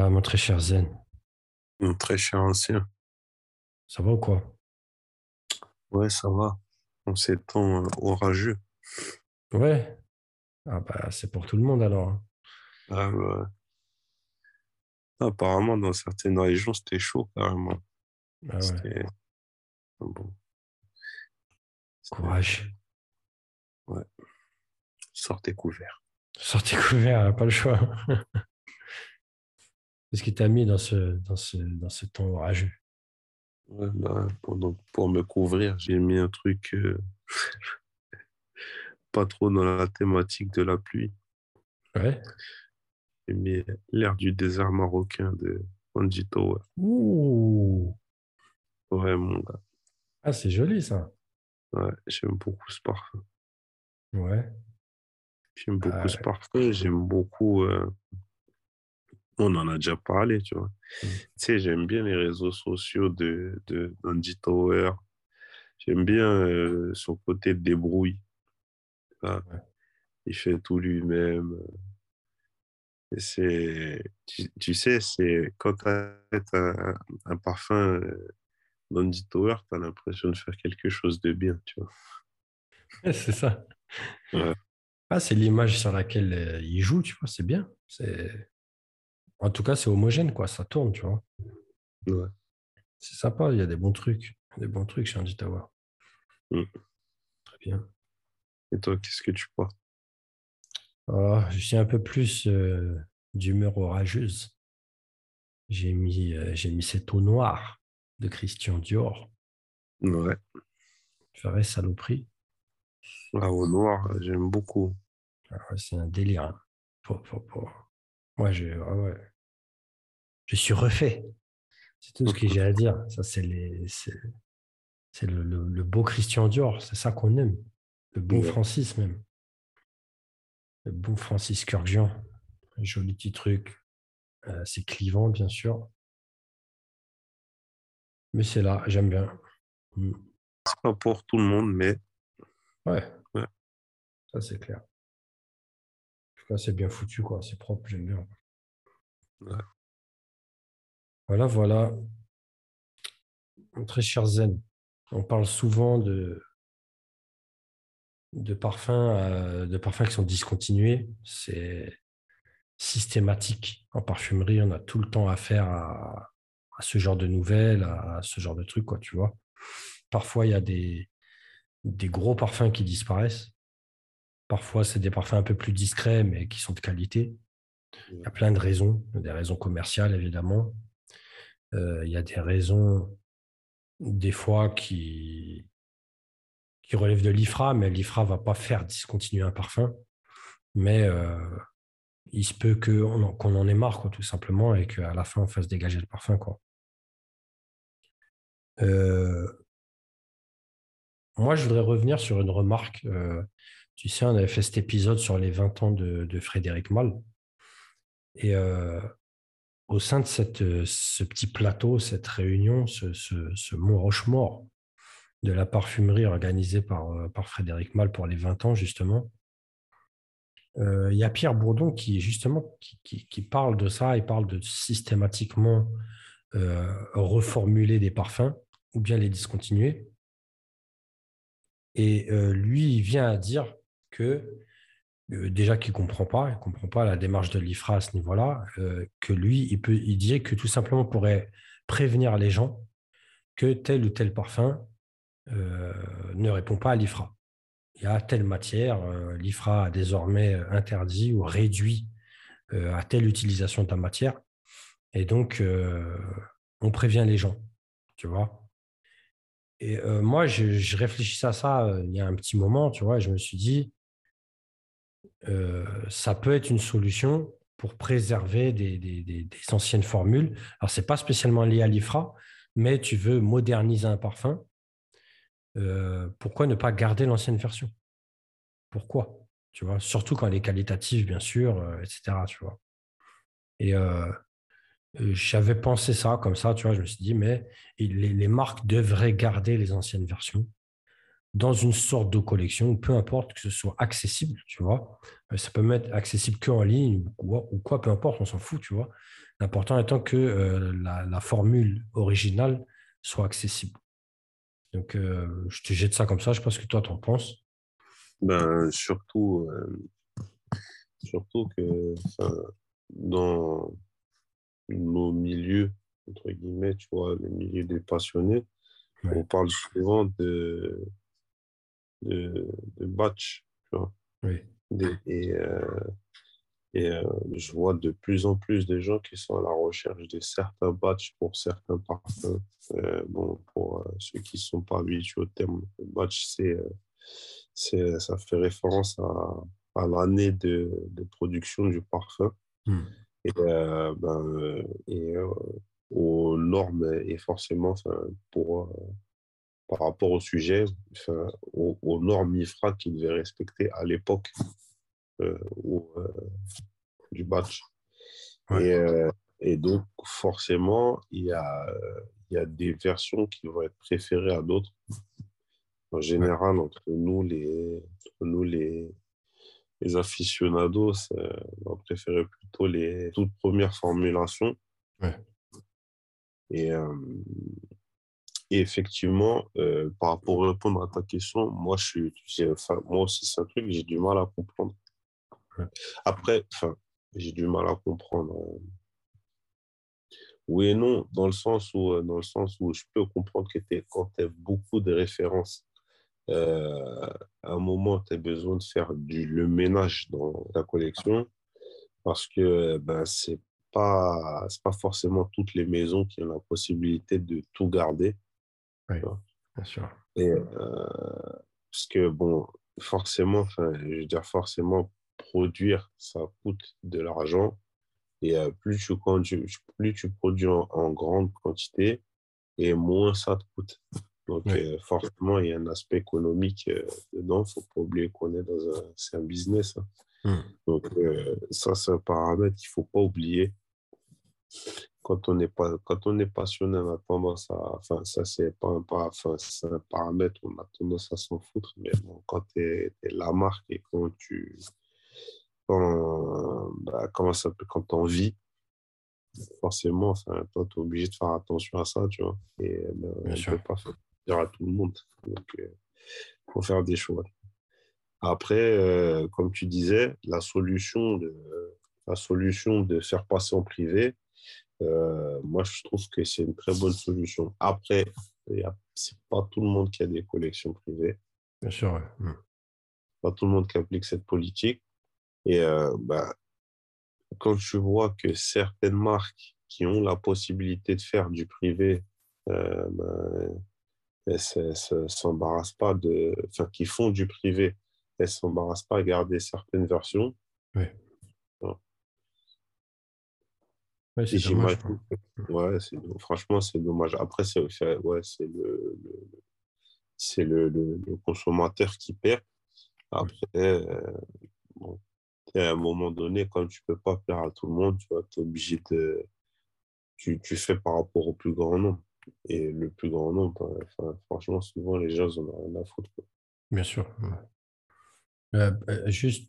Ah, mon très cher Zen, Mon très cher ancien. ça va ou quoi? Ouais, ça va. Ces temps euh, orageux. Ouais. Ah bah c'est pour tout le monde alors. hein. Ah, ouais. Apparemment, dans certaines régions, c'était chaud, carrément. Ah ouais. Ah Bon. Courage. Sortez couverts. Sortez couvert, pas le choix. Qu'est-ce qui t'a mis dans ce, dans ce, dans ce temps orageux? Ouais, bah, pour, donc, pour me couvrir, j'ai mis un truc euh, pas trop dans la thématique de la pluie. Ouais. J'ai mis l'air du désert marocain de Angie Tower. Ouh. Ouais, mon gars. Ah, c'est joli ça. Ouais, j'aime beaucoup ce parfum. Ouais. J'aime beaucoup Ah ce parfum. J'aime beaucoup. euh, On en a déjà parlé, tu vois. Mm. Tu sais, j'aime bien les réseaux sociaux de, de d'Andy Tower. J'aime bien euh, son côté de débrouille. Ouais. Il fait tout lui-même. Et c'est, tu, tu sais, c'est quand tu as un, un parfum euh, d'Andy Tower, tu as l'impression de faire quelque chose de bien, tu vois. C'est ça. Ouais. Ah, c'est l'image sur laquelle euh, il joue, tu vois, c'est bien. C'est... En tout cas, c'est homogène, quoi. Ça tourne, tu vois. Ouais. C'est sympa, il y a des bons trucs. Des bons trucs chez Andy Tower. Mm. Très bien. Et toi, qu'est-ce que tu portes? Ah, je suis un peu plus euh, d'humeur orageuse. J'ai mis, euh, j'ai mis cette eau noire de Christian Dior. Ouais. Vraie saloperie. La au noir, j'aime beaucoup. Ah c'est un délire. hein. Moi, je, ah ouais. je suis refait. C'est tout ce que j'ai à dire. Ça, c'est les, c'est, c'est le, le- le beau Christian Dior. C'est ça qu'on aime. Le bon Ouais. Francis même. Le bon Francis Kurkdjian. Joli petit truc. Euh, c'est clivant, bien sûr. Mais c'est là, j'aime bien. Mm. C'est pas pour tout le monde, mais Ouais. Ouais. Ça, c'est clair. En tout cas, c'est bien foutu, quoi. C'est propre, j'aime bien. Ouais. Voilà, voilà. Très cher Zen, on parle souvent de, de parfums, euh, de parfums qui sont discontinués. C'est systématique. En parfumerie, on a tout le temps affaire à, à ce genre de nouvelles, à ce genre de trucs, quoi, tu vois. Parfois, il y a des, des gros parfums qui disparaissent. Parfois, c'est des parfums un peu plus discrets, mais qui sont de qualité. Il y a plein de raisons, des raisons commerciales, évidemment. Euh, il y a des raisons, des fois, qui, qui relèvent de l'IFRA, mais l'IFRA va pas faire discontinuer un parfum. Mais euh, il se peut qu'on en ait marre, quoi, tout simplement, et qu'à la fin, on fasse dégager le parfum. Quoi. Euh, moi, je voudrais revenir sur une remarque. Tu sais, on avait fait cet épisode sur les 20 ans de, Frédéric Malle. Et euh, au sein de cette, euh, ce petit plateau, cette réunion, ce, ce, Mont Rochemort de la parfumerie organisée par, euh, par Frédéric Malle pour les 20 ans, justement, il y a Pierre Bourdon qui, justement, qui, qui, parle de ça, il parle de systématiquement reformuler des parfums ou bien les discontinuer. Et lui, il vient à dire que euh, déjà qu'il comprend pas, comprend pas la démarche de l'IFRA à ce niveau-là, euh, que lui, il peut, il disait que tout simplement pourrait prévenir les gens que tel ou tel parfum euh, ne répond pas à l'IFRA. Il y a telle matière, l'IFRA a désormais interdit ou réduit à telle utilisation de la matière, et donc on prévient les gens, tu vois. Et moi, je, je réfléchissais à ça il y a un petit moment, tu vois, et je me suis dit, euh, ça peut être une solution pour préserver des, anciennes formules. Alors, ce n'est pas spécialement lié à l'IFRA, mais tu veux moderniser un parfum. euh, pourquoi ne pas garder l'ancienne version? Pourquoi? Surtout quand elle est qualitative, bien sûr, etc. Et euh, euh, j'avais pensé ça comme ça, tu vois. Je me suis dit, mais les marques devraient garder les anciennes versions dans une sorte de collection, peu importe que ce soit accessible, tu vois. Euh, ça peut être accessible que en ligne ou quoi, peu importe, on s'en fout, tu vois. L'important étant que euh, la, formule originale soit accessible. Donc, euh, je te jette ça comme ça, je pense que toi, tu en penses. Ben, surtout, surtout que dans nos milieux, entre guillemets, tu vois, les milieux des passionnés, on parle souvent de, de, batch, tu vois. et euh, et euh, je vois de plus en plus de gens qui sont à la recherche de certains batchs pour certains parfums. Euh, bon, pour ceux qui ne sont pas habitués au terme batch, c'est, c'est, ça fait référence à, à l'année de, de, production du parfum. Hmm. Et, ben, et aux normes et forcément pour par rapport au sujet, aux, normes IFRA qu'il devait respecter à l'époque euh, euh, du batch. Et, euh, et, donc, forcément, il y, a, il y a des versions qui vont être préférées à d'autres. En général, entre nous, les, nous, les, les aficionados, on va préférer plutôt les toutes premières formulations. Et, et effectivement, euh, par rapport à répondre à ta question, moi, je suis, enfin, moi aussi, c'est un truc que j'ai du mal à comprendre. Après, enfin, j'ai du mal à comprendre. Hein. Oui et non, dans le sens où, euh, dans le sens où je peux comprendre que quand tu as beaucoup de références, euh, à un moment, tu as besoin de faire du, le ménage dans ta collection parce que ben, c'est pas, pas forcément toutes les maisons qui ont la possibilité de tout garder. Oui, bien sûr. Et, euh, parce que, bon, forcément, je veux dire, forcément, produire, ça coûte de l'argent. Et euh, plus, tu, plus tu produis en, grande quantité, et moins ça te coûte. Donc, euh, forcément, il y a un aspect économique dedans. Il ne faut pas oublier qu'on est dans un, c'est un business. Hein. Mmh. Donc, ça, c'est un paramètre qu'il ne faut pas oublier quand on est pas quand on est passionné on a tendance à enfin ça c'est pas un enfin, c'est un paramètre on a tendance à s'en foutre mais bon quand tu es, la marque et quand tu quand bah, comment ça quand en vis forcément enfin toi tu es obligé de faire attention à ça tu vois et ben, on ne peut pas faire dire à tout le monde donc il euh, faut faire des choix. Après euh, comme tu disais la solution de la solution de faire passer en privé euh, moi, je trouve que c'est une très bonne solution. Après, c'est pas tout le monde qui a des collections privées. Bien sûr. Hmm. Pas tout le monde qui applique cette politique. Et euh, bah, quand tu vois que certaines marques qui ont la possibilité de faire du privé, euh, bah, elles ne s'embarrassent pas de. Enfin, qui font du privé, elles ne s'embarrassent pas à garder certaines versions. Oui. Ouais, c'est dommage. Ouais, franchement, c'est dommage. Après, c'est ouais, le, c'est le, le, consommateur qui perd. Après, euh, à un moment donné, quand tu ne peux pas plaire à tout le monde, tu être obligé de. Tu, tu, fais par rapport au plus grand nombre. Et le plus grand nombre, franchement, souvent, les gens en ont rien à foutre. Bien sûr. Euh, euh, juste,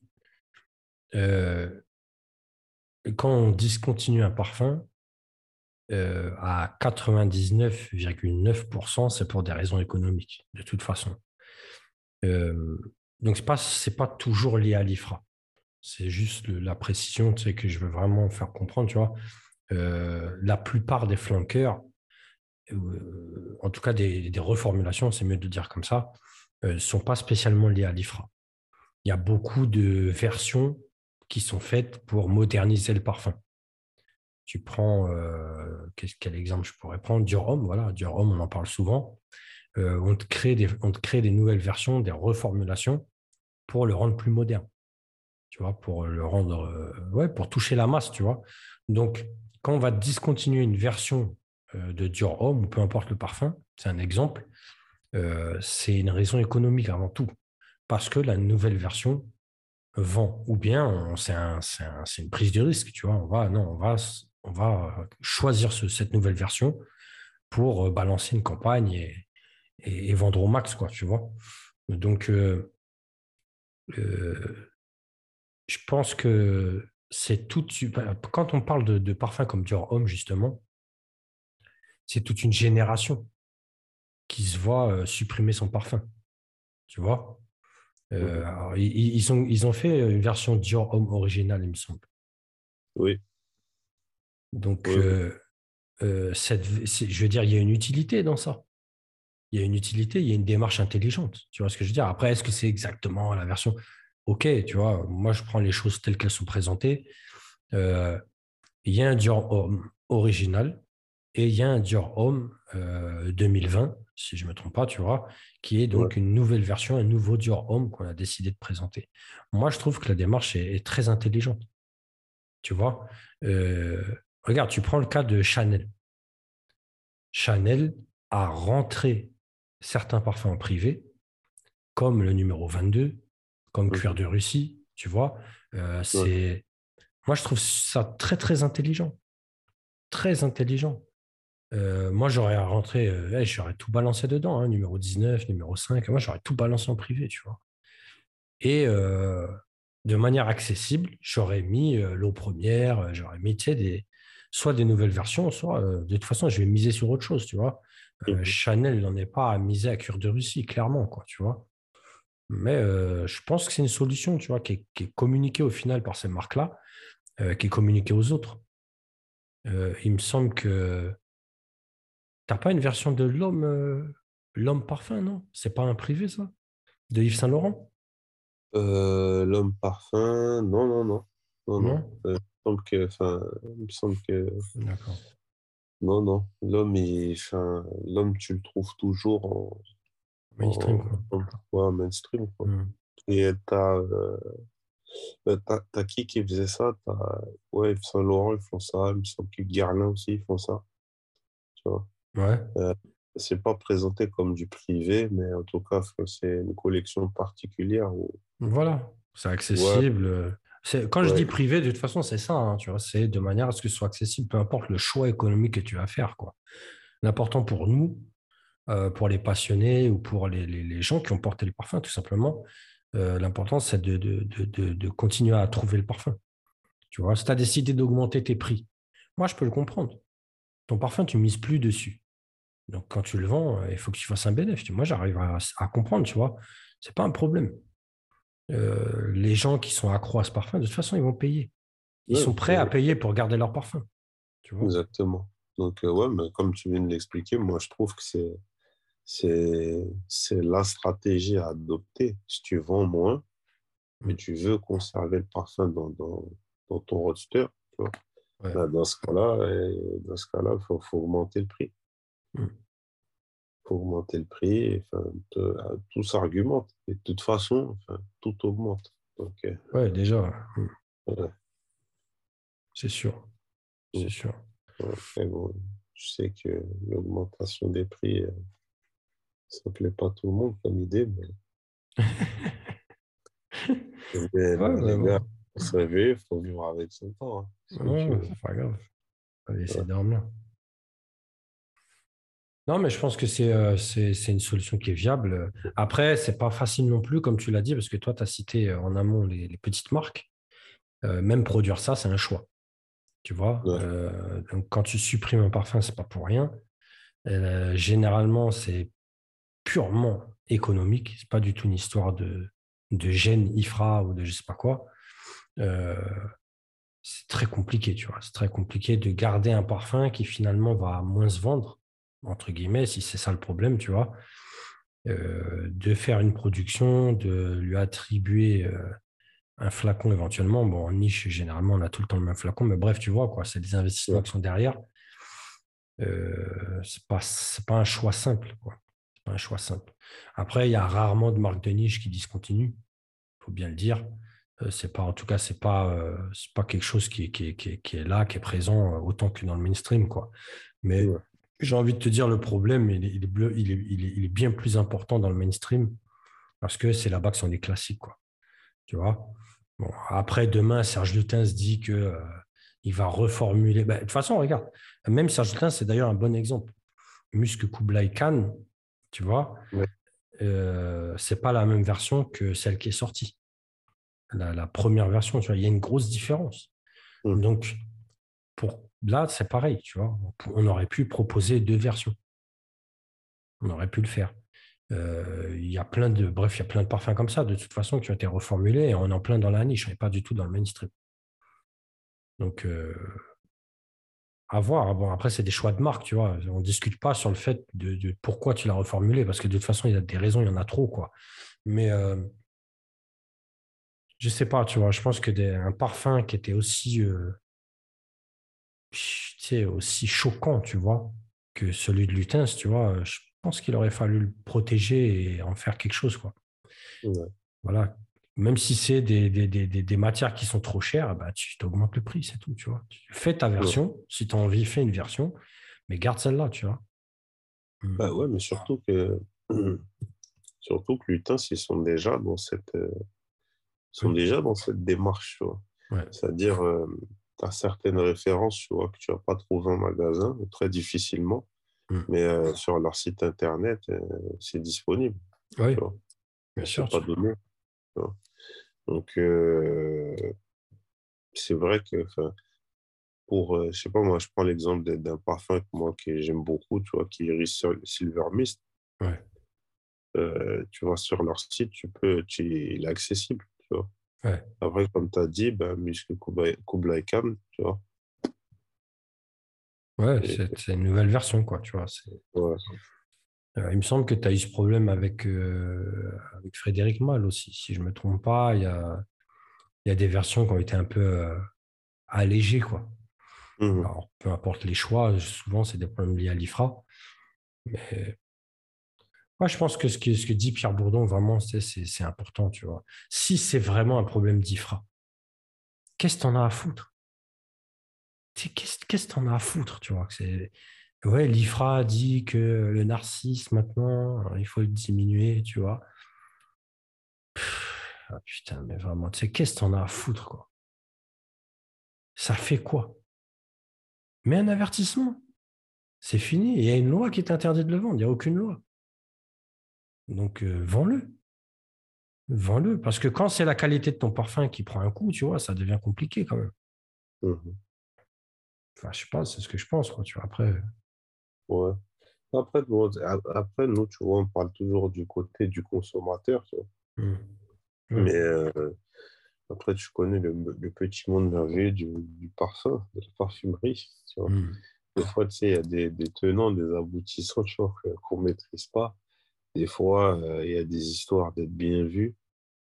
quand on discontinue un parfum, euh, à 99,9%, c'est pour des raisons économiques, de toute façon. Euh, donc, ce n'est pas, pas toujours lié à l'IFRA. C'est juste la précision que je veux vraiment faire comprendre. Tu vois. Euh, la plupart des flanqueurs, en tout cas des, des reformulations, c'est mieux de dire comme ça, ne sont pas spécialement liés à l'IFRA. Il y a beaucoup de versions qui sont faites pour moderniser le parfum. Tu prends, euh, quel exemple je pourrais prendre? Du rhum, voilà, du rhum, on en parle souvent. Euh, on, te crée des, on te crée des nouvelles versions, des reformulations pour le rendre plus moderne. Tu vois, pour le rendre, euh, ouais, pour toucher la masse, tu vois. Donc, quand on va discontinuer une version de Homme, ou peu importe le parfum, c'est un exemple, c'est une raison économique avant tout. Parce que la nouvelle version vend, ou bien c'est un, une prise de risque, tu vois. On va, non, on va, on va choisir cette nouvelle version pour euh, balancer une campagne et, vendre au max, quoi, tu vois. Donc, euh, euh, je pense que c'est tout. Quand on parle de, de parfum comme Dior Homme, justement, c'est toute une génération qui se voit euh, supprimer son parfum. Tu vois ils, ont, ils ont fait une version Dior Homme originale, il me semble. Oui. Donc, cette, je veux dire, il y a une utilité dans ça il y a une utilité, il y a une démarche intelligente. Tu vois ce que je veux dire? Après, est-ce que c'est exactement la version? Ok, tu vois, moi, je prends les choses telles qu'elles sont présentées. Euh, il y a un Dior Homme original et il y a un Dior Homme 2020, si je ne me trompe pas, tu vois, qui est donc une nouvelle version, un nouveau Dior Homme qu'on a décidé de présenter. Moi, je trouve que la démarche est, très intelligente. Tu vois euh, Regarde, tu prends le cas de Chanel. Chanel a rentré certains parfums en privé, comme le numéro 22, comme Cuir de Russie, tu vois. Euh, c'est... Moi, je trouve ça très, très intelligent. Très intelligent. Euh, moi, j'aurais rentré, euh, j'aurais tout balancé dedans, hein, numéro 19, numéro 5. Moi, j'aurais tout balancé en privé, tu vois. Et de manière accessible, j'aurais mis l'eau première, j'aurais mis, des, soit des nouvelles versions, soit de toute façon, je vais miser sur autre chose, tu vois. Euh, mmh Chanel n'en est pas à miser à cure de Russie, clairement, quoi, tu vois. Mais euh, je pense que c'est une solution, tu vois, qui est, communiquée au final par ces marques-là, euh, qui est communiquée aux autres. il me semble que tu n'as pas une version de l'homme l'homme parfum, non? C'est pas un privé, ça? De Yves Saint Laurent? L'homme parfum, non, non, non. Non, non. il me semble que. il me semble que. D'accord. Non, non. L'homme, l'homme, tu le trouves toujours en mainstream. En, mainstream. Mmh. Et t'as, euh, bah, t'as, qui qui faisait ça? T'as, Ouais, Saint Laurent, ils font ça. Il me semble que Guerlain aussi, ils font ça. Tu vois? Ouais. Euh, c'est pas présenté comme du privé, mais en tout cas, c'est une collection particulière. Voilà, c'est accessible. Quand je dis privé, de toute façon, c'est ça. Hein, tu vois, c'est de manière à ce que ce soit accessible, peu importe le choix économique que tu vas faire. Quoi. L'important pour nous, euh, pour les passionnés ou pour les, les, gens qui ont porté le parfum, tout simplement, euh, l'important, c'est de, de, de, de, continuer à trouver le parfum. Tu vois, si tu as décidé d'augmenter tes prix, moi, je peux le comprendre. Ton parfum, tu ne mises plus dessus. Donc, quand tu le vends, il faut que tu fasses un bénéfice. Moi, j'arrive à, à, comprendre, tu vois. Ce n'est pas un problème. Euh, les gens qui sont accros à ce parfum, de toute façon, ils vont payer. Ils sont prêts à payer pour garder leur parfum. Tu vois Exactement. Donc, euh, ouais, mais comme tu viens de l'expliquer, moi, je trouve que c'est, c'est, c'est la stratégie à adopter. Si tu vends moins, mais tu veux conserver le parfum dans, dans, dans ton roadster, tu vois, bah, dans ce cas-là, dans ce cas-là, il faut, faut, augmenter le prix. Mmh augmenter le prix. Enfin, euh, tout s'argumente. Et de toute façon, enfin, tout augmente. Donc, euh, ouais, déjà. C'est sûr. C'est mm. sûr. bon, je sais que l'augmentation des prix, euh, ça ne plaît pas tout le monde comme idée, mais. les gars, se réveiller, il faut vivre avec son temps. Hein. c'est pas grave. Allez, c'est. Non, mais je pense que euh, c'est c'est une solution qui est viable. Après, c'est pas facile non plus, comme tu l'as dit, parce que toi, tu as cité euh, en amont les, petites marques. Euh, même produire ça, c'est un choix. Tu vois Donc, quand tu supprimes un parfum, c'est pas pour rien. généralement, c'est purement économique. C'est pas du tout une histoire de, de gène IFRA ou de je sais pas quoi. C'est très compliqué, tu vois. C'est très compliqué de garder un parfum qui finalement va moins se vendre entre guillemets, si c'est ça le problème, tu vois, euh, de faire une production, de lui attribuer euh, un flacon éventuellement. Bon, en niche, généralement, on a tout le temps le même flacon, mais bref, tu vois, quoi, c'est des investissements qui sont derrière. Euh, c'est pas, pas un choix simple, quoi. C'est pas un choix simple. Après, il y a rarement de marques de niche qui discontinuent, il faut bien le dire. Euh, c'est pas, en tout cas, c'est pas, c'est pas quelque chose qui, qui, qui, est là, qui est présent autant que dans le mainstream, quoi. Mais j'ai envie de te dire, le problème, il est, il est, il est, il est, bien plus important dans le mainstream parce que c'est là-bas que sont les classiques. Quoi. Tu vois? Bon, Après, demain, Serge Lutin se dit qu'il euh, il va reformuler. Ben, de toute façon, regarde, même Serge Lutin, c'est d'ailleurs un bon exemple. Musque Kublai Khan, tu vois? Euh, c'est pas la même version que celle qui est sortie. La, première version, tu vois, il y a une grosse différence. Mm. Donc, pour, là, c'est pareil, tu vois. On aurait pu proposer deux versions. On aurait pu le faire. Euh, il y a plein de, bref, il y a plein de parfums comme ça, de toute façon, qui ont été reformulés et on est en plein dans la niche, on n'est pas du tout dans le mainstream. Donc, euh, à voir. Bon, après, c'est des choix de marque, tu vois. On ne discute pas sur le fait de, pourquoi tu l'as reformulé, parce que de toute façon, il y a des raisons, il y en a trop, quoi. Mais euh, je sais pas, tu vois. Je pense que un parfum qui était aussi, euh, aussi choquant, tu vois, que celui de Lutens, tu vois, je pense qu'il aurait fallu le protéger et en faire quelque chose, quoi. Voilà même si c'est des, des, matières qui sont trop chères, bah, tu augmentes le prix, c'est tout, tu vois. Fais ta version, si tu as envie, fais une version, mais garde celle-là, tu vois. Mmh. Bah ouais, mais surtout que surtout que Lutens, ils sont déjà dans cette euh, sont déjà dans cette démarche, tu vois. C'est-à-dire, euh, tu as certaines références, tu vois, que tu vas pas trouver en magasin, très difficilement, mmh. mais euh, sur leur site internet, c'est disponible. Oui, bien sûr. Pas donné. Donc, euh, c'est vrai que pour, euh, je sais pas, moi, je prends l'exemple d'un parfum que moi, que j'aime beaucoup, tu vois, qui est Iris Silver Mist. Ouais. Euh, tu vois, sur leur site, tu peux, tu, il est accessible, tu vois. Ouais. Après, comme tu as dit, ben, Muscle Kublai Khan, tu vois. Ouais, c'est une nouvelle version, quoi, tu vois. Ouais. Euh, il me semble que tu as eu ce problème avec, euh, avec Frédéric Mal aussi, si je ne me trompe pas. Il y a, y a des versions qui ont été un peu euh, allégées. Quoi. Mmh Alors, peu importe les choix, souvent c'est des problèmes liés à l'IFRA. Mais moi, je pense que ce que, dit Pierre Bourdon, vraiment, c'est important. Tu vois. Si c'est vraiment un problème d'IFRA, qu'est-ce que tu en as à foutre? Qu'est-ce que tu en as à foutre tu vois Ouais, l'IFRA dit que le narcisse, maintenant, il faut le diminuer, tu vois. ah putain, mais vraiment, tu sais, qu'est-ce que t'en as à foutre, quoi? Ça fait quoi? Mais un avertissement. C'est fini. Il y a une loi qui est interdite de le vendre. Il n'y a aucune loi. Donc, euh, vends-le. Vends-le. Parce que quand c'est la qualité de ton parfum qui prend un coup, tu vois, ça devient compliqué quand même. Mmh enfin, je sais pas, c'est ce que je pense, quoi. Tu vois, après. Ouais. Après, après, nous, tu vois, on parle toujours du côté du consommateur, tu vois. Mmh. Mais euh, après, tu connais le, petit monde merveilleux du, du, parfum, de la parfumerie, tu vois. Mmh. Des fois, tu sais, il y a des, des, tenants, des aboutissants, tu vois, qu'on ne maîtrise pas. Des fois, euh, il y a des histoires d'être bien vu.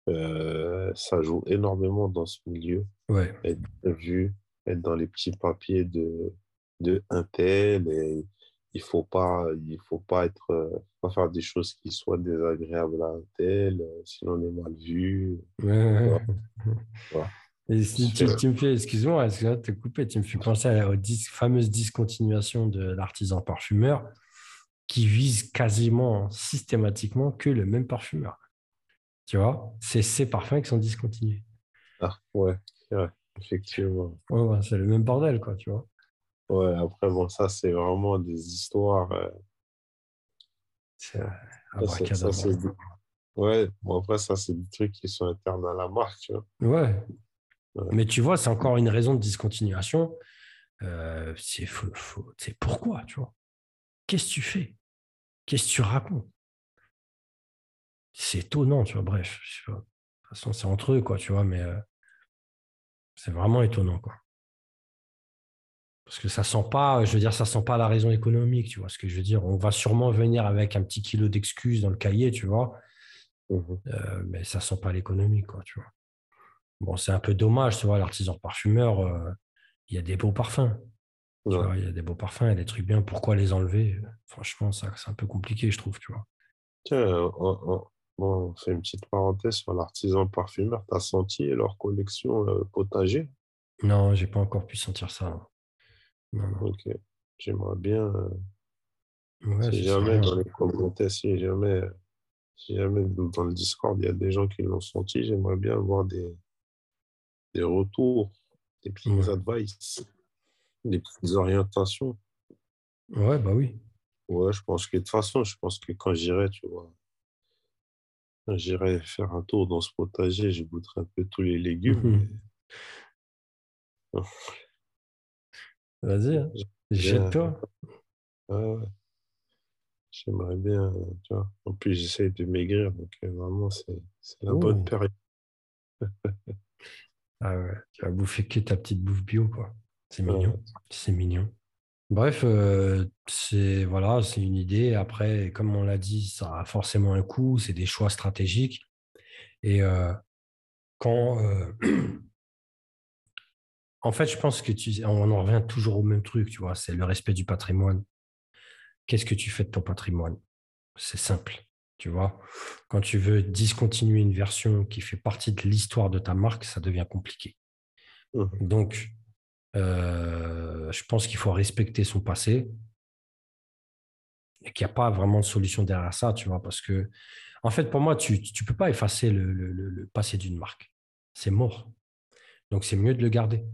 Euh, ça joue énormément dans ce milieu. Ouais. Être bien vu, être dans les petits papiers de, de Intel et il faut pas il faut pas être euh, pas faire des choses qui soient désagréables à un tel sinon on est mal vu ouais, Et si tu, me fais excuse-moi excuse te couper tu me fais penser aux fameuses discontinuations de l'artisan parfumeur qui vise quasiment systématiquement que le même parfumeur tu vois c'est ces parfums qui sont discontinués ah ouais, ouais effectivement ouais, c'est le même bordel quoi tu vois Ouais, après, bon, ça, c'est vraiment des histoires. Euh, c'est Ouais, bon, après, ça, c'est des trucs qui sont internes à la marque, tu vois. Ouais. Mais tu vois, c'est encore une raison de discontinuation. Euh, c'est pourquoi, tu vois. Qu'est-ce que tu fais? Qu'est-ce que tu racontes? C'est étonnant, tu vois. Bref, je sais pas. De toute façon, c'est entre eux, quoi, tu vois, mais euh, c'est vraiment étonnant, quoi. Parce que ça sent pas, je veux dire, ça sent pas la raison économique, tu vois ce que je veux dire. On va sûrement venir avec un petit kilo d'excuses dans le cahier, tu vois. Mmh euh, mais ça sent pas l'économie, quoi, tu vois. Bon, c'est un peu dommage, tu vois, l'artisan parfumeur, euh, il y a des beaux parfums. Il y a des beaux parfums, il y a des trucs bien. Pourquoi les enlever? Franchement, ça, c'est un peu compliqué, je trouve, tu vois. Tiens, bon, c'est une petite parenthèse sur l'artisan parfumeur. Tu as senti leur collection euh, potager? Non, j'ai pas encore pu sentir ça. Ok. J'aimerais bien. Euh, si jamais dans les commentaires, si jamais, si jamais dans le Discord, il y a des gens qui l'ont senti, j'aimerais bien avoir des, des retours, des petites advice, des petites orientations. Ouais, bah oui. Ouais, je pense que de toute façon, je pense que quand j'irai, tu vois, J'irai faire un tour dans ce potager, je goûterai un peu tous les légumes. mais Mhm. Vas-y, hein. Jette-toi. ouais, ouais, j'aimerais bien, tu vois. En plus, j'essaye de maigrir, donc euh, vraiment, c'est la bonne période. ah ouais, tu vas bouffer que ta petite bouffe bio, quoi. C'est mignon. C'est mignon. Bref, euh, c'est voilà, c'est une idée. Après, comme on l'a dit, ça a forcément un coût, c'est des choix stratégiques. Et euh, quand, euh, en fait, je pense que tu, on en revient toujours au même truc, tu vois, c'est le respect du patrimoine. Qu'est-ce que tu fais de ton patrimoine? C'est simple, tu vois. Quand tu veux discontinuer une version qui fait partie de l'histoire de ta marque, ça devient compliqué. Mhm. Donc, euh, je pense qu'il faut respecter son passé et qu'il n'y a pas vraiment de solution derrière ça, tu vois, parce que, en fait, pour moi, tu ne peux pas effacer le, passé d'une marque. C'est mort. Donc, c'est mieux de le garder.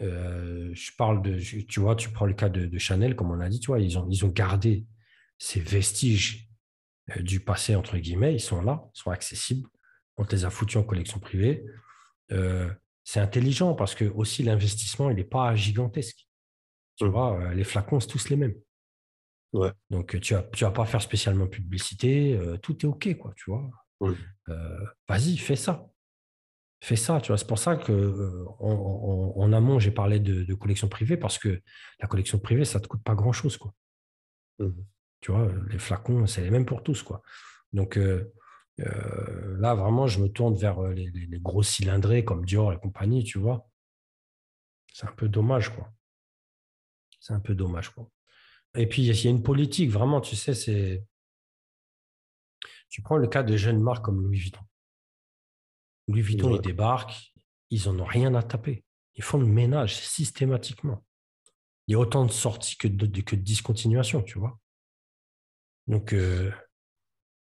Euh, je parle de, tu vois, tu prends le cas de, Chanel, comme on a dit, tu vois, ils ont, ils ont gardé ces vestiges euh, du passé, entre guillemets, ils sont là, ils sont accessibles. On te les a foutus en collection privée. Euh, c'est intelligent parce que aussi l'investissement, il n'est pas gigantesque. Tu Mhm. vois, euh, les flacons, c'est tous les mêmes. Ouais, Donc, tu vas, tu vas pas faire spécialement publicité, euh, tout est OK, quoi, tu vois. Euh, vas-y, fais ça. Fais ça, tu vois. C'est pour ça que euh, en, en- en amont, j'ai parlé de, de collection privée parce que la collection privée, ça te coûte pas grand-chose, quoi. Mhm. Tu vois, les flacons, c'est les mêmes pour tous, quoi. Donc euh, là, vraiment, je me tourne vers euh, les, les- les gros cylindrés comme Dior et compagnie, tu vois. C'est un peu dommage, quoi. C'est un peu dommage, quoi. Et puis, il y a une politique, vraiment, tu sais, c'est. Tu prends le cas de jeunes marques comme Louis Vuitton. Louis Vuitton, Ouais. ils débarquent, ils en ont rien à taper. Ils font le ménage systématiquement. Il y a autant de sorties que de, de- que de discontinuations, tu vois. Donc, euh,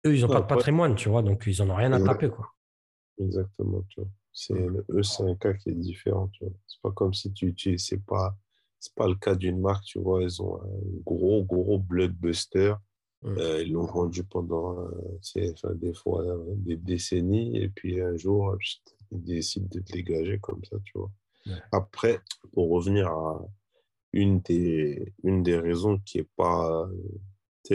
eux, ils n'ont pas de patrimoine, tu vois, donc ils en ont rien à taper, quoi. exactement, tu vois. C'est, eux, c'est un cas qui est différent, tu vois. C'est pas comme si tu, tu c'est pas, c'est pas le cas d'une marque, tu vois. Ils ont un gros, gros blockbuster. Mm. Euh, ils l'ont vendu pendant, euh, c'est, enfin, des fois, euh, des décennies. Et puis un jour, ils décident de te dégager comme ça, tu vois. Après, pour revenir à une des, une des raisons qui est pas, euh,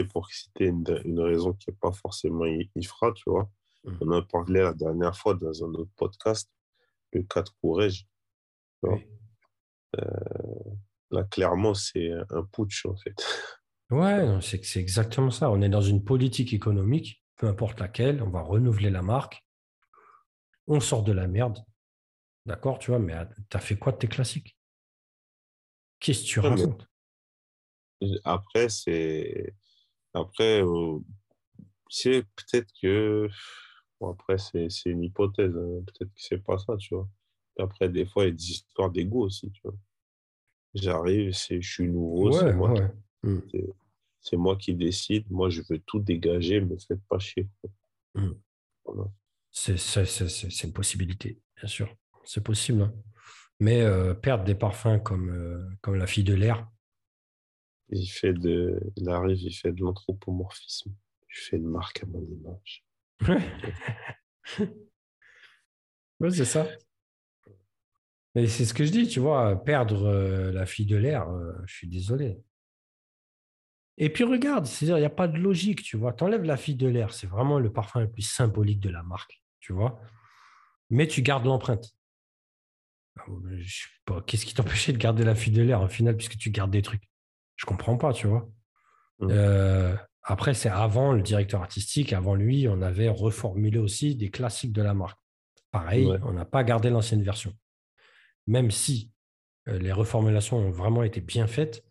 pour citer une, une raison qui est pas forcément IFRA, tu vois. Mm. On a parlé la dernière fois dans un autre podcast, le cas de tu vois. Oui. Là, clairement, c'est un putsch, en fait. Ouais, c'est exactement ça. On est dans une politique économique, peu importe laquelle, on va renouveler la marque, on sort de la merde, d'accord, tu vois, mais t'as fait quoi de tes classiques? Qu'est-ce que tu Ouais, mais racontes? après, c'est. Après, euh, c'est peut-être que. Bon, après, c'est c'est une hypothèse. hein. Peut-être que c'est pas ça, tu vois. Après, des fois, il y a des histoires d'ego aussi, tu vois. J'arrive, c'est, je suis nouveau, c'est moi qui, ouais. Mm. c'est c'est moi qui décide. Moi, je veux tout dégager, me faites pas chier. Mm. Voilà. C'est c'est- c'est- c'est- c'est une possibilité, bien sûr. C'est possible. hein. Mais euh, perdre des parfums comme, euh, comme la fille de l'air, Il fait de, il arrive, il fait de l'anthropomorphisme. Je fais une marque à mon image. ouais, c'est ça. Mais c'est ce que je dis, tu vois, perdre euh, la fille de l'air, euh, je suis désolé. Et puis regarde, c'est-à-dire, il n'y a pas de logique, tu vois. Tu enlèves la fille de l'air, c'est vraiment le parfum le plus symbolique de la marque, tu vois. Mais tu gardes l'empreinte. Ah, Je sais pas, Qu'est-ce qui t'empêchait de garder la fille de l'air au final, puisque tu gardes des trucs? Je comprends pas, tu vois. Mm. Euh, après, c'est avant le directeur artistique, avant lui, on avait reformulé aussi des classiques de la marque. Pareil, Ouais. on n'a pas gardé l'ancienne version. Même si euh, les reformulations ont vraiment été bien faites,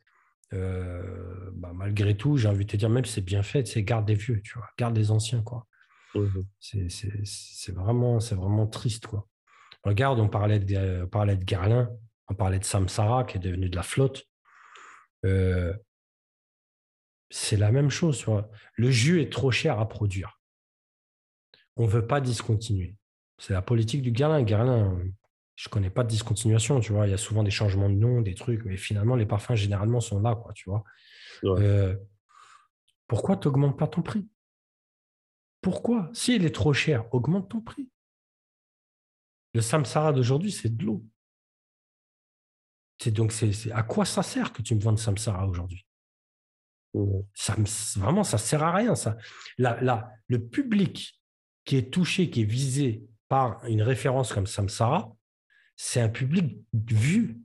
euh, bah, malgré tout, j'ai envie de te dire, même si c'est bien fait, c'est garde des vieux, tu vois, garde des anciens, quoi. Mhm. C'est vraiment, vraiment triste, quoi. Regarde, on parlait de, on parlait de Guerlain, on parlait de Samsara qui est devenu de la flotte. Euh, c'est la même chose, tu vois. Le jus est trop cher à produire. On ne veut pas discontinuer. C'est la politique du Guerlain. Guerlain, je ne connais pas de discontinuation, tu vois. Il y a souvent des changements de nom, des trucs, mais finalement, les parfums, généralement, sont là, quoi, tu vois. Ouais. Euh, pourquoi tu n'augmentes pas ton prix? Pourquoi? Si elle est trop chère, augmente ton prix. Le samsara d'aujourd'hui, c'est de l'eau. C'est donc c'est à quoi ça sert que tu me vends samsara aujourd'hui? Ça, Vraiment, ça sert à rien. Ça. le public qui est touché, qui est visé par une référence comme samsara, c'est un public vu.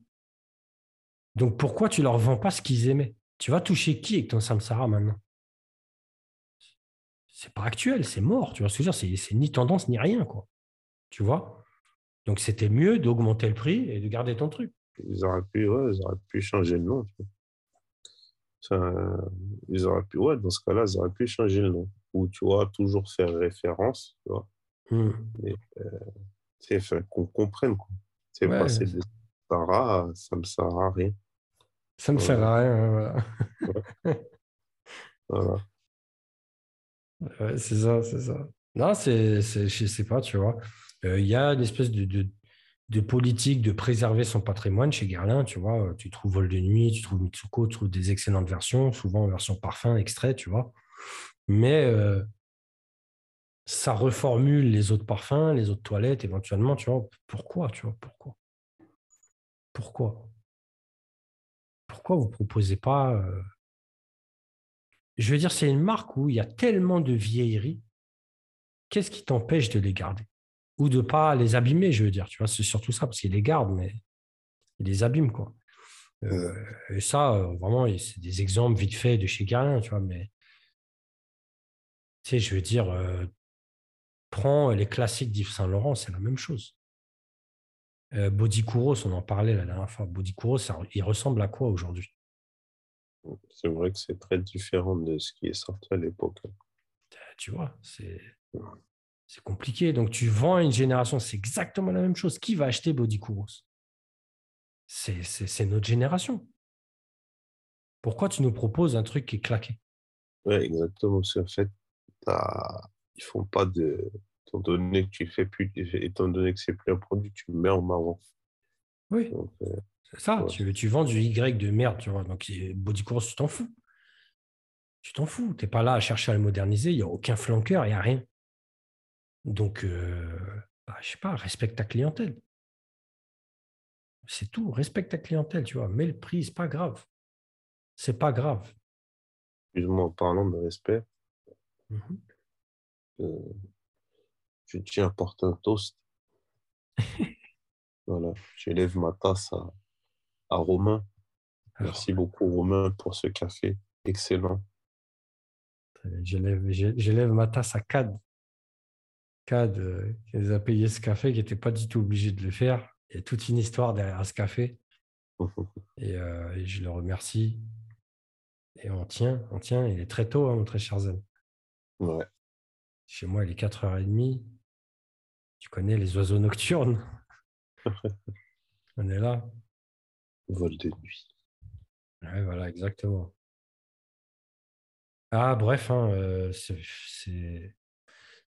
Donc pourquoi tu leur vends pas ce qu'ils aimaient? Tu vas toucher qui avec ton samsara maintenant? C'est pas actuel, c'est mort. Tu vois ce que je veux dire? C'est ni tendance ni rien, quoi. Tu vois? Donc c'était mieux d'augmenter le prix et de garder ton truc. Ils auraient pu, ils auraient pu changer le nom. ils auraient pu, ouais, dans ce cas-là, ils auraient pu changer le nom. Ou tu vois, toujours faire référence, tu vois. Hmm. Euh, qu'on comprenne, quoi. C'est ouais, passer de Sarah, ça me sert à rien. Ça me sert à rien, voilà. voilà. Ouais, c'est ça, c'est ça. Non, c'est, je sais pas, tu vois. Euh, il y a une espèce de, de, de, politique de préserver son patrimoine chez Guerlain, tu vois. Tu trouves Vol de nuit, tu trouves Mitsuko, tu trouves des excellentes versions, souvent en version parfum, extrait, tu vois. Mais euh, ça reformule les autres parfums, les autres toilettes, éventuellement, tu vois. Pourquoi, tu vois, pourquoi? Pourquoi? Pourquoi vous ne proposez pas... Euh, je veux dire, c'est une marque où il y a tellement de vieilleries. Qu'est-ce qui t'empêche de les garder? Ou de ne pas les abîmer, je veux dire. Tu vois, c'est surtout ça, parce qu'ils les gardent, mais ils les abîment, quoi. Euh, et ça, euh, vraiment, c'est des exemples vite faits de chez Guerlain, tu vois, mais tu sais, je veux dire, prends les classiques d'Yves Saint Laurent, c'est la même chose. Euh, on en parlait la dernière fois. Body il ressemble à quoi aujourd'hui? C'est vrai que c'est très différent de ce qui est sorti à l'époque. Euh, tu vois, c'est c'est compliqué. Donc, tu vends à une génération, c'est exactement la même chose. Qui va acheter Body C'est notre génération. Pourquoi tu nous proposes un truc qui est claqué? Oui, exactement. C'est en fait, ils font pas de. Étant donné que tu fais plus, étant donné que c'est plus un produit, tu le mets en marron. Oui. Euh, c'est ça. Tu, tu, vends du Y de merde, tu vois. Donc, Body Course, tu t'en fous. Tu t'en fous. Tu n'es pas là à chercher à le moderniser. Il n'y a aucun flanqueur, il n'y a rien. Donc, euh, bah, je sais pas, respecte ta clientèle. C'est tout. Respecte ta clientèle, tu vois. Mets le prix, c'est pas grave. C'est pas grave. Excuse-moi, en parlant de respect, mmh euh, je tiens à porter un toast. voilà, j'élève ma tasse à, à Romain. Merci beaucoup, Romain, pour ce café excellent. J'élève ma tasse à Cad. Cad, euh, qui nous a payé ce café, qui n'était pas du tout obligé de le faire. Il y a toute une histoire derrière ce café. Euh, et, je le remercie. Et on tient, on tient. Il est très tôt, hein, mon très cher Zen. Ouais. Chez moi, il est 4h30. Tu connais les oiseaux nocturnes On est là. Vol de nuit. Ouais, voilà, exactement. Ah, bref, hein, euh,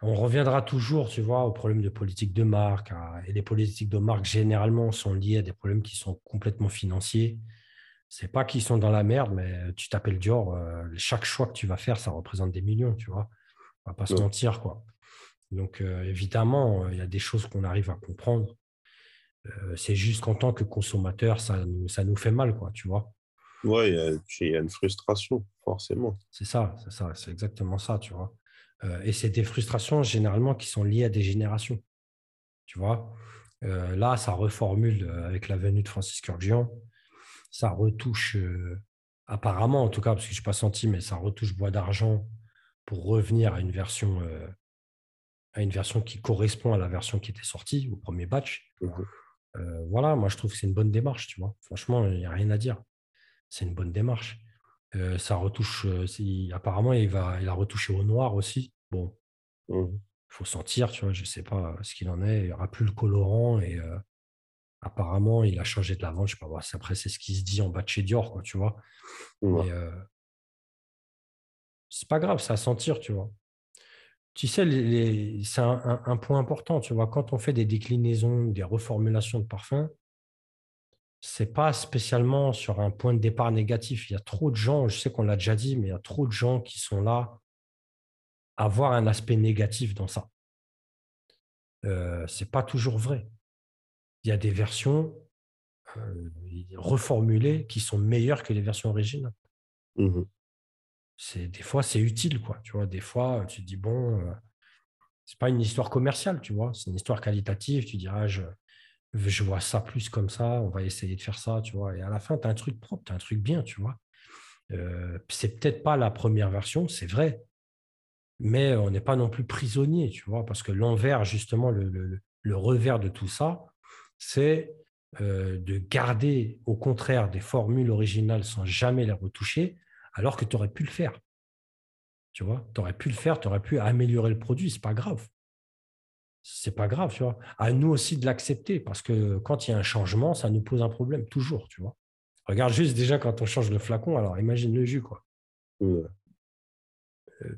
on reviendra toujours, tu vois, aux problèmes de politique de marque. Et les politiques de marque, généralement, sont liées à des problèmes qui sont complètement financiers. C'est pas qu'ils sont dans la merde, mais tu t'appelles Dior, euh, chaque choix que tu vas faire, ça représente des millions, tu vois. On va pas se mentir, quoi. Donc, euh, évidemment, euh, il y a des choses qu'on arrive à comprendre. C'est juste qu'en tant que consommateur, ça, ça nous fait mal, quoi, tu vois. Oui, il y, a une frustration, forcément. C'est ça, c'est ça, c'est exactement ça, tu vois. Et c'est des frustrations généralement qui sont liées à des générations, tu vois? là, ça reformule avec la venue de Francis Kurgian. Ça retouche, apparemment en tout cas, parce que je n'ai pas senti, mais ça retouche Bois d'Argent pour revenir à une version euh, à une version qui correspond à la version qui était sortie au premier batch. Mmh voilà, moi je trouve que c'est une bonne démarche, tu vois? Franchement, il n'y a rien à dire. C'est une bonne démarche. Euh, ça retouche, apparemment, il, va, il a retouché au noir aussi. Bon, il mmh faut sentir, tu vois, je ne sais pas ce qu'il en est. Il n'y aura plus le colorant et apparemment, il a changé de la vente. Je ne sais pas, après, c'est ce qui se dit en bas de chez Dior, quoi, tu vois? Mais, c'est pas grave, c'est à sentir, tu vois? Tu sais, c'est un, point important, tu vois? Quand on fait des déclinaisons, des reformulations de parfums, c'est pas spécialement sur un point de départ négatif. Il y a trop de gens, je sais qu'on l'a déjà dit, mais il y a trop de gens qui sont là avoir un aspect négatif dans ça. Euh, Ce n'est pas toujours vrai. Il y a des versions euh, reformulées qui sont meilleures que les versions originales. Mmh c'est des fois c'est utile quoi tu vois des fois tu te dis bon euh, c'est pas une histoire commerciale tu vois c'est une histoire qualitative tu diras je je vois ça plus comme ça on va essayer de faire ça tu vois et à la fin tu as un truc propre tu as un truc bien tu vois euh, c'est peut-être pas la première version c'est vrai mais on n'est pas non plus prisonnier tu vois parce que l'envers justement le, revers de tout ça c'est euh, de garder au contraire des formules originales sans jamais les retoucher alors que tu aurais pu le faire. Tu vois, tu aurais pu le faire, tu aurais pu améliorer le produit, c'est pas grave. C'est pas grave, tu vois. À nous aussi de l'accepter parce que quand il y a un changement, ça nous pose un problème toujours, tu vois. Regarde juste déjà quand on change le flacon, alors imagine le jus, quoi. Euh,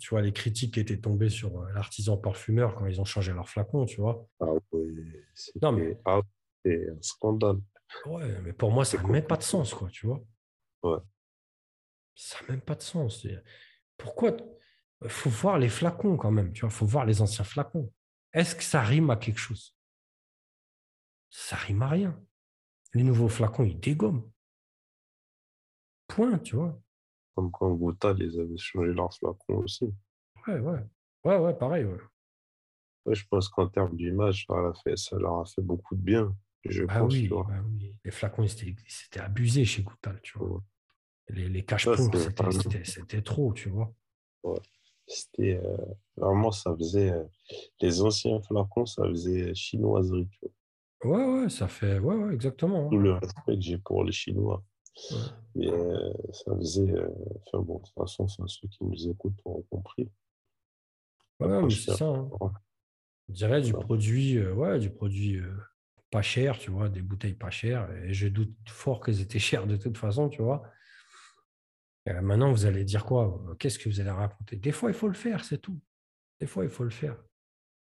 tu vois, les critiques qui étaient tombées sur euh, l'artisan parfumeur quand ils ont changé leur flacon, tu vois. Ah oui, c'était un scandale. Ouais, mais pour moi, ça n'a même pas de sens, quoi, tu vois. Ouais. Ça n'a même pas de sens. Pourquoi Il faut voir les flacons quand même, tu vois, il faut voir les anciens flacons. Est-ce que ça rime à quelque chose? Ça rime à rien. Les nouveaux flacons, ils dégomment. Point, tu vois. Comme quand Gouta les avait changé leurs flacons aussi. Ouais, ouais. Ouais, ouais, pareil, ouais. je pense qu'en termes d'image, ça, ça, leur a fait beaucoup de bien. Je bah pense, oui, bah oui, Les flacons, c'était abusé chez Goutal, tu vois. Les, les cache c'était trop, tu vois. C'était euh, vraiment, ça faisait. Euh, les anciens flacons, ça faisait chinoiserie, tu vois. Ouais, ouais, ça fait. Ouais, ouais, exactement. Tout le respect que j'ai pour les Chinois. Mais euh, ça faisait. enfin, bon, de toute façon, ceux qui nous écoutent ont compris. Ouais, mais c'est ça. Hein. Je dirais du produit, ouais, du produit pas cher, tu vois, des bouteilles pas chères. Et je doute fort qu'elles étaient chères de toute façon, tu vois. Euh, maintenant, vous allez dire quoi? Euh, Qu'est-ce que vous allez raconter? Des fois, il faut le faire, c'est tout. Des fois, il faut le faire.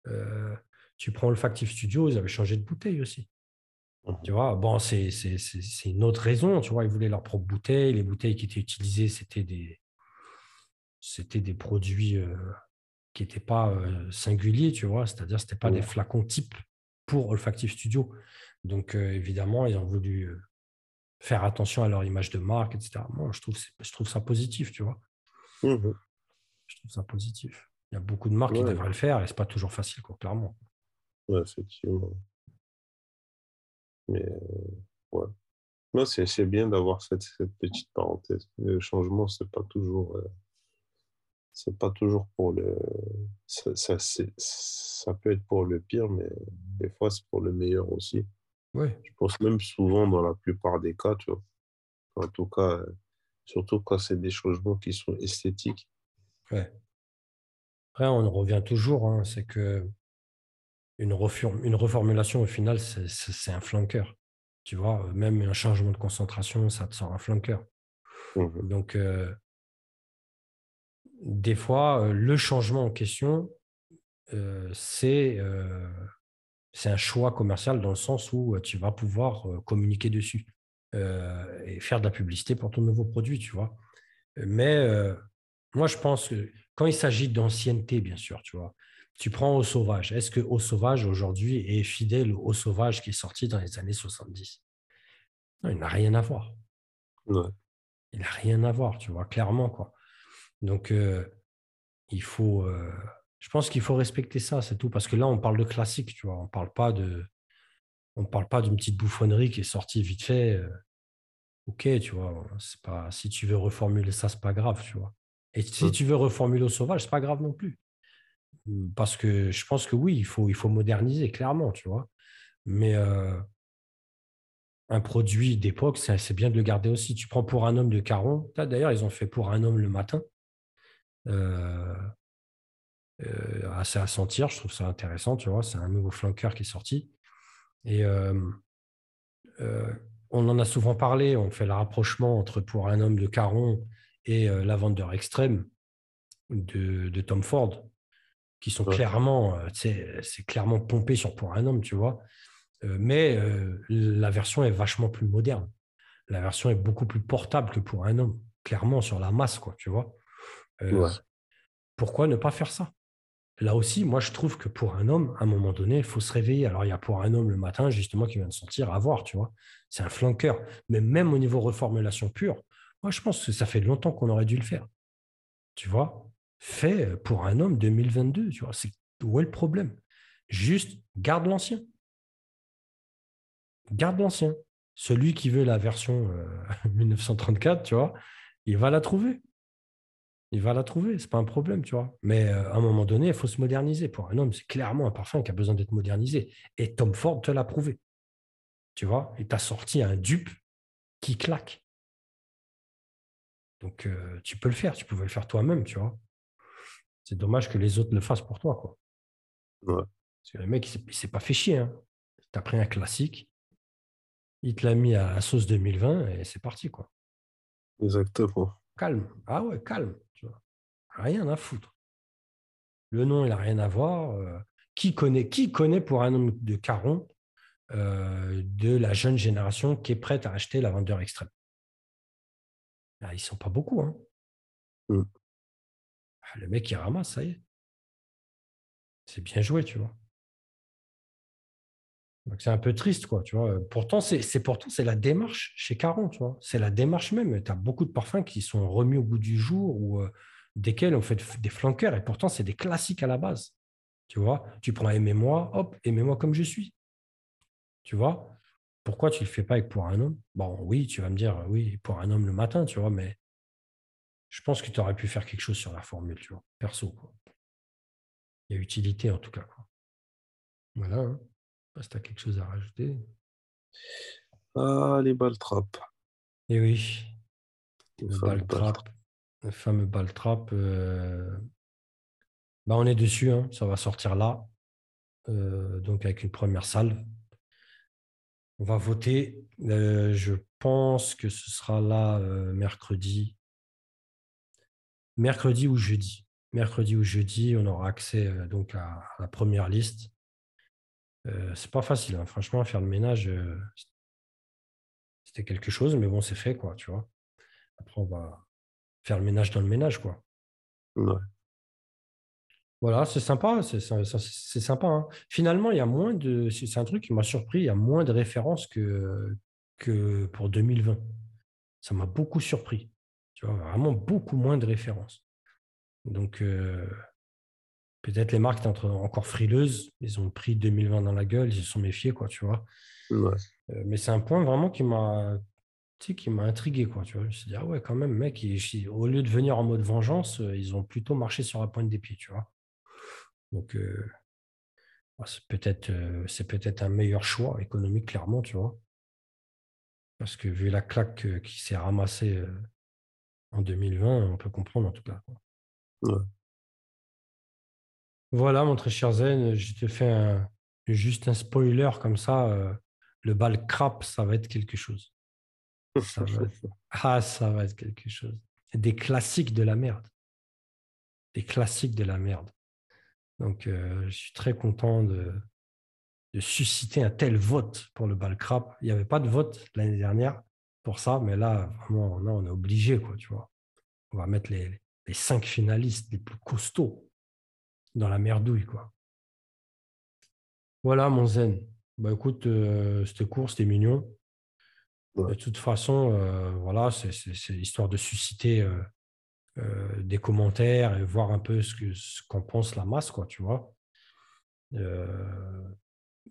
Euh, tu prends le Factive Studio, ils avaient changé de bouteille aussi. Mmh tu vois, bon, c'est une autre raison. Tu vois, ils voulaient leur propre bouteille. Les bouteilles qui étaient utilisées, c'était des, des produits qui n'étaient pas singuliers, tu vois. C'est-à-dire, ce n'était pas des flacons type pour Olfactive Studio. Donc, évidemment, ils ont voulu faire attention à leur image de marque, etc. Moi, je trouve, je trouve ça positif, tu vois. Mmh je trouve ça positif. Il y a beaucoup de marques qui devraient le faire et c'est pas toujours facile, quoi, clairement. Oui, effectivement. Mais ouais. Non, c'est bien d'avoir cette, cette, petite parenthèse. Le changement, c'est pas toujours. Euh, c'est pas toujours pour le. Ça, ça, ça, peut être pour le pire, mais des fois, c'est pour le meilleur aussi. Je pense même souvent dans la plupart des cas, tu vois. En tout cas, euh, surtout quand c'est des changements qui sont esthétiques. Ouais. Après, on revient toujours, hein, c'est que une, une reformulation, au final, c'est un flanqueur. Tu vois, même un changement de concentration, ça te sort un flanqueur. Mmh Donc, euh, des fois, euh, le changement en question, c'est c'est un choix commercial dans le sens où tu vas pouvoir communiquer dessus et faire de la publicité pour ton nouveau produit, tu vois. Mais moi, je pense que quand il s'agit d'ancienneté, bien sûr, tu vois, tu prends Au Sauvage. Est-ce que Au Sauvage, aujourd'hui, est fidèle au Sauvage qui est sorti dans les années 70 Non, il n'a rien à voir. Il n'a rien à voir, tu vois, clairement, quoi. Donc, il faut je pense qu'il faut respecter ça, c'est tout. Parce que là, on parle de classique, tu vois. On parle pas de, on parle pas d'une petite bouffonnerie qui est sortie vite fait. Euh, ok, tu vois. C'est pas, si tu veux reformuler ça, c'est pas grave, tu vois. Et si mmh. tu veux reformuler au sauvage, c'est pas grave non plus. Mmh, parce que je pense que oui, il faut, il faut moderniser, clairement, tu vois. Mais euh, un produit d'époque, c'est bien de le garder aussi. Tu prends pour un homme de Caron. D'ailleurs, ils ont fait pour un homme le matin. Euh, euh, assez à sentir. Je trouve ça intéressant, tu vois. C'est un nouveau flanqueur qui est sorti. Et euh, euh, on en a souvent parlé. On fait le rapprochement entre pour un homme de Caron et la vendeur extrême de, Tom Ford, qui sont clairement, c'est clairement pompé sur pour un homme, tu vois. mais la version est vachement plus moderne. La version est beaucoup plus portable que pour un homme, clairement sur la masse, quoi, tu vois pourquoi ne pas faire ça? Là aussi, moi, je trouve que pour un homme, à un moment donné, il faut se réveiller. Alors, il y a pour un homme le matin, justement, qui vient de sortir, à voir, tu vois. C'est un flanqueur. Mais même au niveau reformulation pure, moi, je pense que ça fait longtemps qu'on aurait dû le faire. Tu vois Fait pour un homme 2022, tu vois. C'est où est le problème? Juste garde l'ancien. Garde l'ancien. Celui qui veut la version 1934, tu vois, il va la trouver. Il va la trouver, c'est pas un problème, tu vois. Mais à un moment donné, il faut se moderniser. Pour un homme, c'est clairement un parfum qui a besoin d'être modernisé. Et Tom Ford te l'a prouvé. Tu vois, il t'a sorti un dupe qui claque. Donc, tu peux le faire, tu pouvais le faire toi-même, tu vois. C'est dommage que les autres le fassent pour toi, quoi. Ouais. Parce que le mec, il ne s'est pas fait chier. Hein. Tu as pris un classique, il te l'a mis à la sauce 2020 et c'est parti, quoi. Exactement. Calme. Ah ouais, calme. Rien à foutre. Le nom, il n'a rien à voir. qui, connaît, qui connaît pour un homme de Caron de la jeune génération qui est prête à acheter la vendeur extrême? Ah, Ils ne sont pas beaucoup. Hein. Mmh. Ah, le mec, il ramasse, ça y est. C'est bien joué, tu vois c'est un peu triste, quoi, tu vois. Pourtant, c'est pourtant c'est la démarche chez Caron, tu vois. C'est la démarche même. Tu as beaucoup de parfums qui sont remis au goût du jour ou desquels on fait des flanqueurs et pourtant c'est des classiques à la base. Tu vois, tu prends aimez-moi, hop, aimez-moi comme je suis. Tu vois, pourquoi tu ne le fais pas avec pour un homme? Bon, oui, tu vas me dire, oui, pour un homme le matin, tu vois, mais je pense que tu aurais pu faire quelque chose sur la formule, tu vois, perso. Quoi. Il y a utilité en tout cas. Quoi. Voilà. Hein si tu as quelque chose à rajouter? Ah, les balles trap. Eh oui, le ball trap, le fameux ball trap. Euh, bah, on est dessus, hein. ça va sortir là. Euh, donc avec une première salve. On va voter. Euh, je pense que ce sera là mercredi. Mercredi ou jeudi. Mercredi ou jeudi, on aura accès donc à la première liste. C'est pas facile, hein. franchement, faire le ménage, c'était quelque chose, mais bon, c'est fait, tu vois. Après, on va faire le ménage dans le ménage, quoi. Voilà, c'est sympa, c'est sympa. Hein. Finalement, il y a moins de. C'est un truc qui m'a surpris, il y a moins de références que, que pour 2020. Ça m'a beaucoup surpris. Tu vois, vraiment beaucoup moins de références. Donc, euh, Peut-être les marques étaient encore frileuses, ils ont pris 2020 dans la gueule, ils se sont méfiés, quoi, tu vois. Euh, mais c'est un point vraiment qui m'a qui m'a intrigué, quoi, tu vois. Je me suis dit, ah ouais, quand même, mec, au lieu de venir en mode vengeance, euh, ils ont plutôt marché sur la pointe des pieds, tu vois. Donc, euh, bah, c'est peut-être c'est peut-être un meilleur choix économique, clairement, tu vois. Parce que vu la claque qui s'est ramassée en 2020, on peut comprendre en tout cas. Ouais. Voilà, mon très cher Zen, je te fais juste un spoiler comme ça. Euh, le bal crap, ça va être quelque chose. ah, ça va être quelque chose. Des classiques de la merde. Des classiques de la merde. Donc, euh, je suis très content de, susciter un tel vote pour le bal crap. Il n'y avait pas de vote l'année dernière pour ça, mais là, vraiment, on est obligé, quoi, tu vois. On va mettre les cinq finalistes les plus costauds dans la merdouille. Voilà, mon zen. Bah écoute, euh, c'était court, c'était mignon. De toute façon, euh, voilà, c'est histoire de susciter euh, des commentaires et voir un peu ce qu'en pense la masse, quoi, tu vois.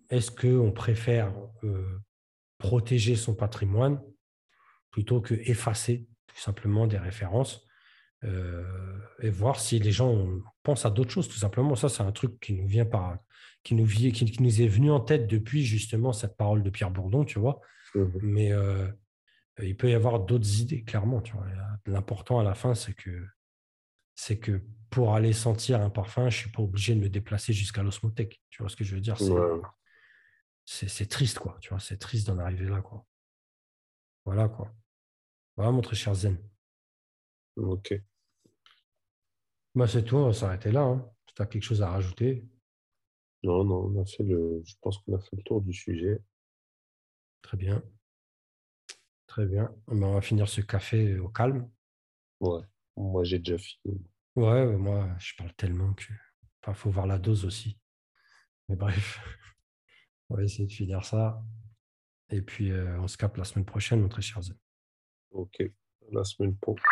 Est-ce qu'on préfère protéger son patrimoine plutôt que effacer tout simplement des références et voir si les gens pensent à d'autres choses, tout simplement. Ça, c'est un truc qui nous vient par, qui nous, qui, nous est venu en tête depuis justement cette parole de Pierre Bourdon, tu vois. Mmh Mais il peut y avoir d'autres idées, clairement. L'important à la fin, c'est que, c'est que pour aller sentir un parfum, je ne suis pas obligé de me déplacer jusqu'à l'osmothèque. Tu vois ce que je veux dire? C'est triste, quoi. Tu vois, c'est triste d'en arriver là, quoi. Voilà, quoi. Voilà, mon très cher Zen. Ok. Bah, c'est tout, on va s'arrêter là. Hein. Si tu as quelque chose à rajouter. Non, non, on a fait le... je pense qu'on a fait le tour du sujet. Très bien. Très bien. Ben, on va finir ce café au calme. Ouais, moi j'ai déjà fini. Ouais, moi, je parle tellement que. Enfin, faut voir la dose aussi. Mais bref, on va essayer de finir ça. Et puis, euh, on se capte la semaine prochaine, mon très cher Zen. Ok, la semaine prochaine.